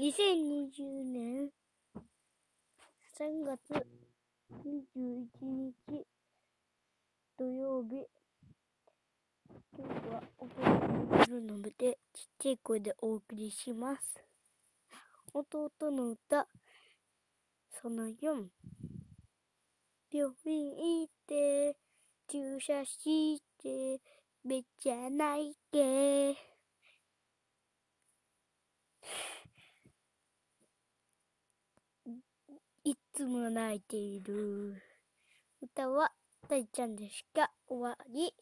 2020年3月21日土曜日今日はお風呂にするのでちっちゃい声でお送りします。弟の歌その4病院行って注射してめっちゃ泣いて。いつも泣いている。歌は大ちゃんでしか終わり。